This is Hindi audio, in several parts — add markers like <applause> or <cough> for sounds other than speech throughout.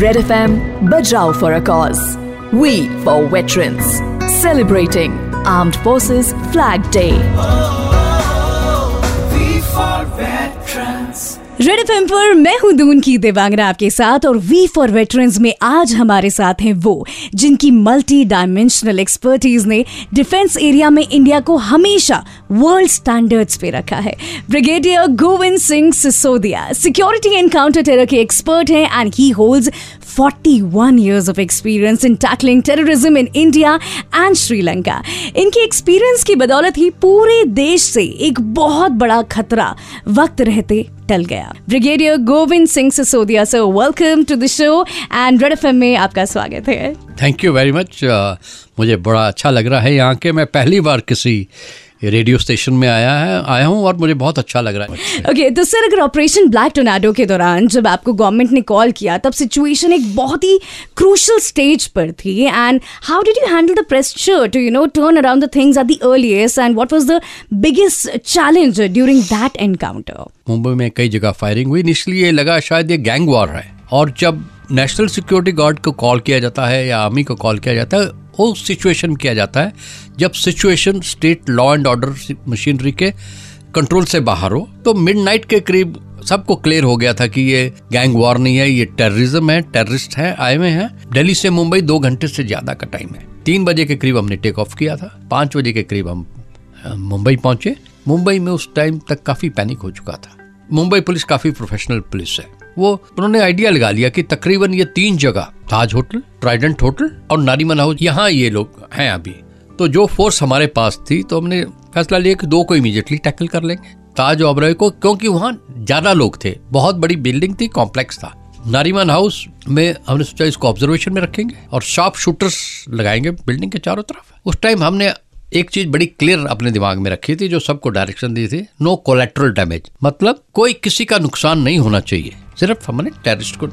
Red FM Bajrao for a cause. We for veterans. Celebrating Armed Forces Flag Day. Red F पर मैं हूँ दून की देवांगना आपके साथ और वी फॉर वेटरन्स में आज हमारे साथ हैं वो, जिनकी मल्टी डायमेंशनल एक्सपर्टीज ने डिफेंस एरिया में इंडिया को हमेशा वर्ल्ड स्टैंडर्ड्स पे रखा है brigadier Govind Singh Sisodia security and counter terror के एक्सपर्ट हैं and he holds 41 years of experience in tackling terrorism in India and Sri Lanka. इनके एक्सपीरियंस की बदौलत ही पूरे देश से एक बहुत बड़ा खतरा वक्त रहते टल गया। Brigadier Govind Singh Sisodia sir welcome to the show and red F में आपका स्वागत है। थैंक यू वेरी मच मुझे बड़ा अच्छा लग रहा है यहाँ के। मैं पहली बार किसी रेडियो स्टेशन में आया है आया हूँ और मुझे बहुत अच्छा लग रहा है। ओके <laughs> okay, तो सर अगर ऑपरेशन ब्लैक टोनाडो के दौरान जब आपको गवर्नमेंट ने कॉल किया तब सिचुएशन एक बहुत ही क्रूशल स्टेज पर थी। And how did you handle the pressure to you know turn around the things at the earliest and what was the biggest challenge during that encounter Mumbai में कई जगह फायरिंग हुई इसलिए लगा शायद ये गैंग वॉर है। और जब नेशनल सिक्योरिटी गार्ड को कॉल किया जाता है या आर्मी को कॉल किया जाता है वो सिचुएशन में किया जाता है, जब situation state law and order machinery के कंट्रोल से बाहर हो तो मिडनाइट के करीब सबको क्लियर हो गया था कि ये गैंग वॉर नहीं है, ये टेररिज्म है टेररिस्ट है, आए हुए हैं। दिल्ली से मुंबई दो घंटे से ज़्यादा का टाइम है। तीन बजे के करीब हमने टेक ऑफ़ किया था, पाँच बजे के करीब हम मुंबई पहुँचे। मुंबई में उस टाइम तक काफ़ी पैनिक हो चुका था। मुंबई पुलिस काफ़ी प्रोफेशनल पुलिस है। वो, उन्होंने आइडिया लगा लिया कि तकरीबन ये तीन जगह, ताज होटल, ट्राइडेंट होटल और नारीमन हाउस यहाँ ये लोग हैं अभी। तो जो फोर्स हमारे पास थी तो हमने फैसला लिया कि दो को इमीडिएटली टैकल कर लेंगे। ताज ऑबरॉय को, क्योंकि वहाँ ज़्यादा लोग थे, बहुत बड़ी बिल्डिंग थी कॉम्प्लेक्स था। नारीमन हाउस में हमने सोचा इसको ऑब्जर्वेशन में रखेंगे और शार्प शूटर्स लगाएँगे बिल्डिंग के चारों तरफ़। उस टाइम हमने एक चीज़ बड़ी क्लियर अपने दिमाग में रखी थी, जो सबको डायरेक्शन दी थी नो कोलेट्रल डैमेज मतलब कोई किसी का नुकसान नहीं होना चाहिए। सिर्फ़ हमने टेररिस्ट को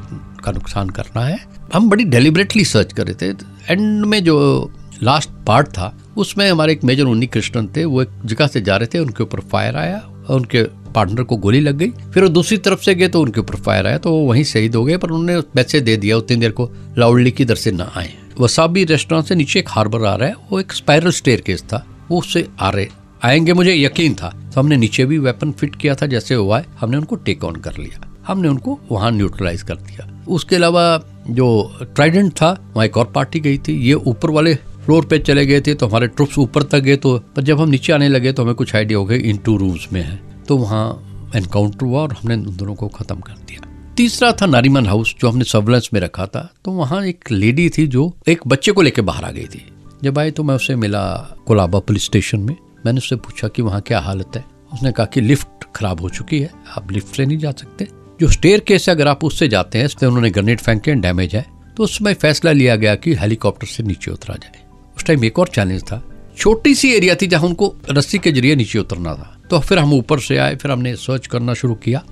का नुकसान करना है। हम बड़ी डेलिबरेटली सर्च कर रहे थे। एंड में जो लास्ट पार्ट था, उसमें हमारे एक मेजर उन्नी कृष्णन थे, वो एक जगह से जा रहे थे, उनके ऊपर फायर आया और उनके पार्टनर को गोली लग गई। फिर वो दूसरी तरफ़ से गए तो उनके ऊपर फायर आया तो वो वहीं शहीद हो गए, पर उन्होंने मैसेज दे दिया, उतनी देर को लाउडली की दर से ना आए। वसाबी रेस्टोरेंट से नीचे एक हार्बर आ रहा है, वो एक स्पायरल स्टेयर केस था, वो उससे आ रहे। आएँगे मुझे यकीन था। तो हमने नीचे भी वेपन फिट किया था, जैसे हुआ है, हमने उनको टेक ऑन कर लिया। हमने उनको वहाँ न्यूट्रलाइज कर दिया। उसके अलावा जो ट्राइडेंट था, वहाँ एक और पार्टी गई थी। ये ऊपर वाले फ्लोर पे चले गए थे तो हमारे ट्रुप्स ऊपर तक गए तो पर जब हम नीचे आने लगे तो हमें कुछ आइडिया हो गया, इन टू रूम्स में है। तो वहाँ एनकाउंटर हुआ और हमने उन दोनों को खत्म कर दिया। तीसरा था नारीमन हाउस जो हमने सर्वलेंस में रखा था। तो वहाँ एक लेडी थी जो एक बच्चे को लेकर बाहर आ गई थी। जब आई तो मैं उसे मिला कोलाबा पुलिस स्टेशन में। मैंने उससे पूछा कि वहाँ क्या हालत है? उसने कहा कि लिफ्ट खराब हो चुकी है, आप लिफ्ट से नहीं जा सकते। जो स्टेयर केस है, अगर आप उससे जाते हैं तो उन्होंने ग्रेनेड फेंके डैमेज है तो उसमें फैसला लिया गया कि हेलीकॉप्टर से नीचे उतरा जाए। उस टाइम एक और चैलेंज था। छोटी सी एरिया थी जहाँ उनको रस्सी के ज़रिए नीचे उतरना था। तो फिर हम ऊपर से आए, फिर हमने सर्च करना शुरू किया।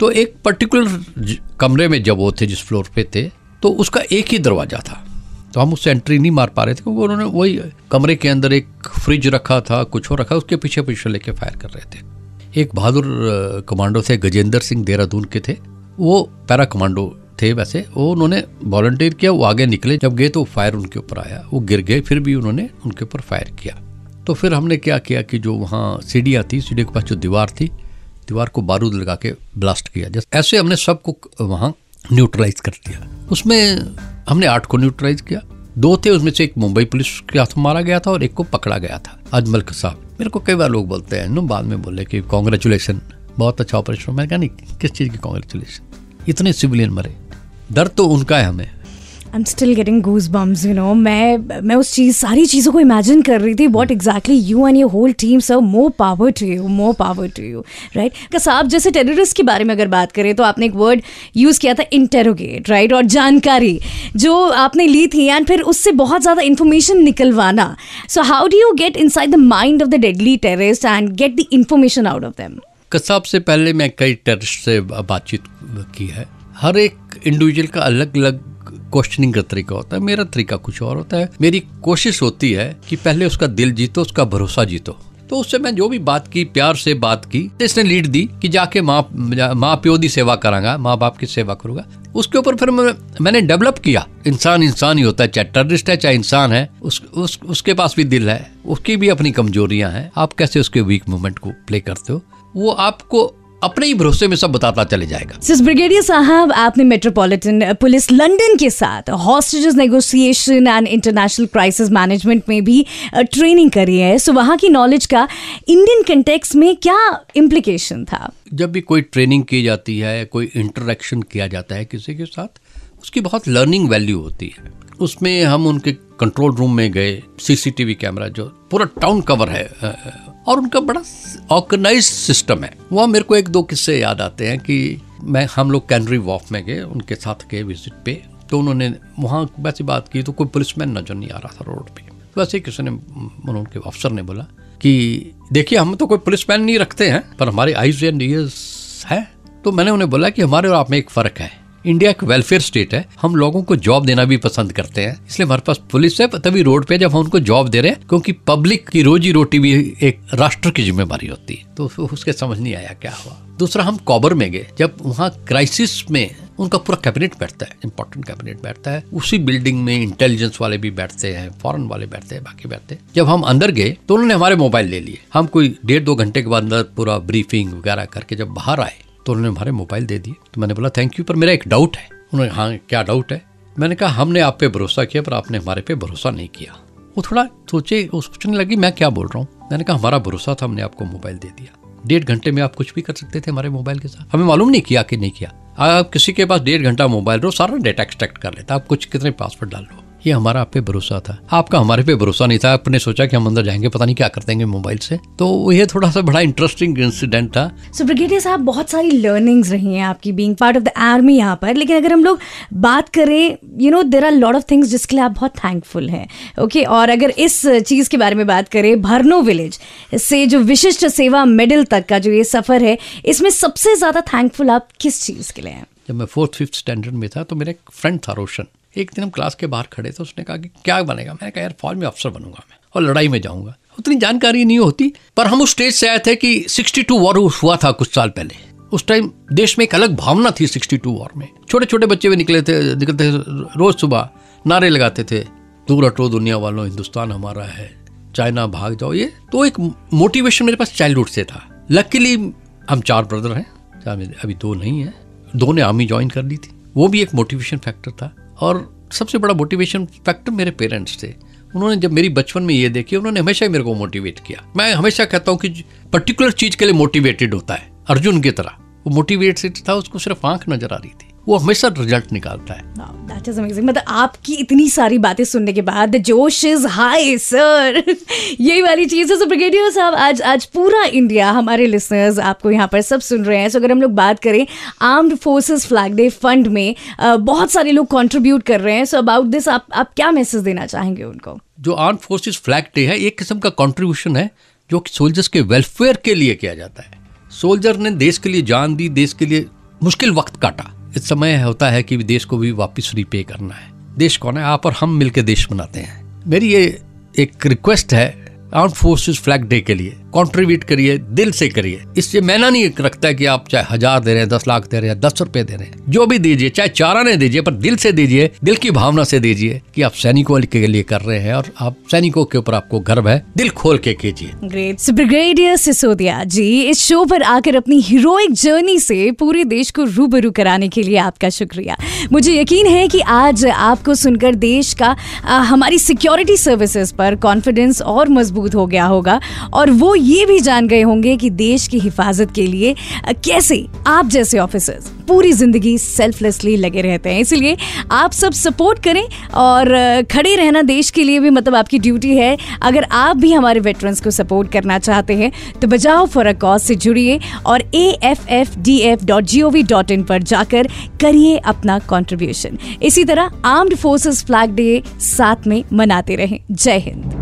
तो एक पर्टिकुलर कमरे में जब वो थे, जिस फ्लोर पे थे तो उसका एक ही दरवाज़ा था। तो हम उससे एंट्री नहीं मार पा रहे थे, क्योंकि उन्होंने वही कमरे के अंदर एक फ्रिज रखा था, कुछ और रखा, उसके पीछे पीछे लेके फायर कर रहे थे। एक बहादुर कमांडो थे, गजेंद्र सिंह देहरादून के थे। वो पैरा कमांडो थे वैसे। वो उन्होंने वॉल्टियर किया, वो आगे निकले। जब गए तो फायर उनके ऊपर आया। वो गिर गए, फिर भी उन्होंने उनके ऊपर फायर किया। तो फिर हमने क्या किया कि जो वहाँ सीढ़ियाँ थी सीढ़ी के पास जो दीवार थी, दीवार को बारूद लगा के ब्लास्ट किया। जैसे, ऐसे हमने सबको वहाँ न्यूट्रलाइज कर दिया। उसमें हमने आठ को न्यूट्रलाइज किया। दो थे, उसमें से एक मुंबई पुलिस के हाथों मारा गया था और एक को पकड़ा गया था, अजमल साहब मेरे को कई बार लोग बोलते हैं नो बाद में बोले कि कॉन्ग्रेचुलेसन बहुत अच्छा ऑपरेशन मैंने कहा, नहीं, किस चीज़ की कॉन्ग्रेचुलेसन इतने सिविलियन मरे। डर तो उनका है हमें। I am still getting goose bumps you know मैं मैं उस चीज़, सारी चीज़ों को इमेजिन कर रही थी what exactly you and your whole team sir more power to you more power to you right साहब जैसे टेररिस्ट के बारे में अगर बात करें तो आपने एक वर्ड यूज़ किया था इंटेरोगेट राइट और जानकारी, जो आपने ली थी एंड फिर उससे बहुत ज़्यादा इन्फॉर्मेशन निकलवाना। So how do you get in side the mind of the deadly terrorist and get the information out of them Kasab से पहले मैं कई टेररिस्ट से बातचीत की है। हर एक इंडिविजुअल का अलग अलग क्वेश्चनिंग का तरीका होता है मेरा तरीका कुछ और होता है। मेरी कोशिश होती है कि पहले उसका दिल जीतो उसका भरोसा जीतो। तो उससे मैं जो भी बात की प्यार से बात की तो इसने लीड दी कि जाके माँ माँ प्यो की सेवा करांगा माँ बाप की सेवा करूँगा। उसके ऊपर फिर मैं, मैंने डेवलप किया। इंसान इंसान ही होता है चाहे टेररिस्ट है चाहे इंसान है उस, उस उसके पास भी दिल है उसकी भी अपनी कमजोरियाँ हैं। आप कैसे उसके वीक मोमेंट को प्ले करते हो? वो आपको अपने ही भरोसे में सब बताता चले जाएगा। सिस ब्रिगेडियर साहब आपने मेट्रोपॉलिटन पुलिस लंदन के साथ hostages negotiation and international crisis management में भी ट्रेनिंग करी है। सो वहाँ की नॉलेज का इंडियन कंटेक्स में क्या इम्प्लीकेशन था? जब भी कोई ट्रेनिंग की जाती है कोई इंटरेक्शन किया जाता है किसी के साथ उसकी बहुत लर्निंग वैल्यू होती है। उसमें हम उनके कंट्रोल रूम में गए सीसीटीवी कैमरा जो पूरा टाउन कवर है और उनका बड़ा ऑर्गेनाइज सिस्टम है। वहाँ मेरे को एक दो किस्से याद आते हैं कि मैं, हम लोग कैनरी वॉफ में गए, उनके साथ गए विज़िट पे। तो उन्होंने वहाँ वैसी बात की तो कोई पुलिसमैन नज़र नहीं आ रहा था रोड पे। वैसे ही किसी ने उनके अफसर ने बोला कि, देखिए, हम तो कोई पुलिसमैन नहीं रखते हैं, पर हमारे आईज एंड ईयर्स है। तो मैंने उन्हें बोला कि हमारे और आप में एक फ़र्क है। इंडिया एक वेलफेयर स्टेट है। हम लोगों को जॉब देना भी पसंद करते हैं। इसलिए हमारे पास पुलिस है, तभी रोड पे जब हम उनको जॉब दे रहे हैं, क्योंकि पब्लिक की रोजी रोटी भी एक राष्ट्र की जिम्मेवारी होती है। तो उसके समझ नहीं आया क्या हुआ। दूसरा, हम कॉबर में गए। जब वहाँ क्राइसिस में उनका पूरा कैबिनेट बैठता है इंपॉर्टेंट कैबिनेट बैठता है, उसी बिल्डिंग में इंटेलिजेंस वाले भी बैठते हैं फॉरन वाले बैठते हैं, बाकी बैठते हैं। जब हम अंदर गए तो उन्होंने हमारे मोबाइल ले लिए। हम कोई डेढ़ दो घंटे के बाद अंदर पूरा ब्रीफिंग वगैरह करके जब बाहर आए तो उन्होंने हमारे मोबाइल दे दिए। तो मैंने बोला थैंक यू पर मेरा एक डाउट है। उन्होंने हाँ क्या डाउट है? मैंने कहा, हमने आप पे भरोसा किया, पर आपने हमारे पे भरोसा नहीं किया। वो थोड़ा सोचे सोचने लगी, मैं क्या बोल रहा हूँ? मैंने कहा, हमारा भरोसा था, हमने आपको मोबाइल दे दिया। डेढ़ घंटे में आप कुछ भी कर सकते थे हमारे मोबाइल के साथ। हमें मालूम नहीं किया कि नहीं किया। आप किसी के पास डेढ़ घंटा मोबाइल रो सारा डेटा एक्सट्रैक्ट कर लेता। आप कुछ कितने पासवर्ड डाल लो ये हमारा आप पे भरोसा था। आपका हमारे पे भरोसा नहीं था। आपने सोचा कि हम अंदर जाएँगे पता नहीं क्या कर देंगे मोबाइल से। तो ये थोड़ा सा बड़ा इंटरेस्टिंग इंसिडेंट था। सो ब्रिगेडियर साहब बहुत सारी लर्निंग्स रही हैं आपकी being part of the army यहाँ पर। लेकिन अगर हम लोग बात करें you know there are lot of things जिसके लिए आप बहुत थैंकफुल हैं। Okay okay? और अगर इस चीज़ के बारे में बात करें भरनो विलेज से जो विशिष्ट सेवा मेडल तक का जो ये सफ़र है इसमें सबसे ज़्यादा थैंकफुल आप किस चीज़ के लिए हैं? जब मैं फोर्थ फिफ्थ स्टैंडर्ड में था तो मेरा एक फ्रेंड था रोशन। एक दिन हम क्लास के बाहर खड़े थे, उसने कहा कि क्या बनेगा? मैंने कहा, यार फौज में अफसर बनूँगा मैं और लड़ाई में जाऊँगा। उतनी जानकारी नहीं होती, पर हम उस स्टेज से आए थे कि 62 वॉर हुआ था कुछ साल पहले। उस टाइम देश में एक अलग भावना थी 62 वॉर में। छोटे छोटे बच्चे भी निकले थे, निकलते थे रोज सुबह, नारे लगाते थे, दूर हटो दुनिया वालों, हिंदुस्तान हमारा है, चाइना भाग जाओ। ये तो एक मोटिवेशन मेरे पास चाइल्डहुड से था। लकीली हम चार ब्रदर हैं अभी दो नहीं है, दो ने आर्मी ज्वाइन कर ली थी। वो भी एक मोटिवेशन फैक्टर था। और सबसे बड़ा मोटिवेशन फैक्टर मेरे पेरेंट्स थे। उन्होंने जब मेरी बचपन में ये देखी, उन्होंने हमेशा ही मेरे को मोटिवेट किया। मैं हमेशा कहता हूँ कि पर्टिकुलर चीज़ के लिए मोटिवेटेड होता है, अर्जुन की तरह। वो मोटिवेटेड था, उसको सिर्फ़ आँख नज़र आ रही थी। वो हमेशा रिज़ल्ट निकालता है। दैट इज़ अमेजिंग मतलब आपकी इतनी सारी बातें सुनने के बाद जोश इज़ हाई सर यही वाली चीज़ है सो ब्रिगेडियर साहब आज आज पूरा इंडिया हमारे लिसनर्स आपको यहाँ पर सब सुन रहे हैं। सो so, अगर हम लोग बात करें armed forces flag day fund में बहुत सारे लोग कंट्रीब्यूट कर रहे हैं। सो अबाउट दिस आप आप क्या मैसेज देना चाहेंगे उनको? जो आर्म फोर्सेस फ्लैग डे है एक किस्म का कॉन्ट्रीब्यूशन है जो सोल्जर्स के वेलफेयर के लिए किया जाता है। सोल्जर ने देश के लिए जान दी देश के लिए मुश्किल वक्त काटा। समय होता है कि देश को भी वापस रिपे करना है। देश कौन है? आप और हम मिलकर देश बनाते हैं। मेरी ये एक रिक्वेस्ट है आर्म फोर्सेस फ्लैग डे के लिए। कंट्रीब्यूट करिए, दिल से करिए। इससे मैंने नहीं रखता कि आप चाहे हज़ार दे रहे हैं, दस लाख दे रहे हैं, दस रुपए दे रहे हैं। जो भी दीजिए, चाहे चारा नहीं दीजिए, पर दिल से दीजिए, दिल की भावना से दीजिए कि आप सैनिकों के लिए कर रहे हैं और आप सैनिकों के ऊपर आपको गर्व है। दिल खोल के कीजिए। ग्रेट ब्रिगेडियर सिसोदिया जी इस शो पर आकर अपनी हीरोइक जर्नी से पूरे देश को रूबरू कराने के लिए आपका शुक्रिया। मुझे यकीन है कि आज आपको सुनकर देश का हमारी सिक्योरिटी सर्विसेज़ पर कॉन्फिडेंस और मज़बूत हो गया होगा और वो ये भी जान गए होंगे कि देश की हिफाजत के लिए कैसे आप जैसे ऑफिसर्स पूरी ज़िंदगी सेल्फलेसली लगे रहते हैं। इसलिए आप सब सपोर्ट करें और खड़े रहना देश के लिए भी मतलब आपकी ड्यूटी है। अगर आप भी हमारे वेटरन्स को सपोर्ट करना चाहते हैं तो बजाओ फॉर अ कॉज से जुड़िए और A F F D F dot G O V dot in पर जाकर करिए अपना कॉन्ट्रीब्यूशन इसी तरह आर्म्ड फोर्सेस फ्लैग डे साथ में मनाते रहें। जय हिंद।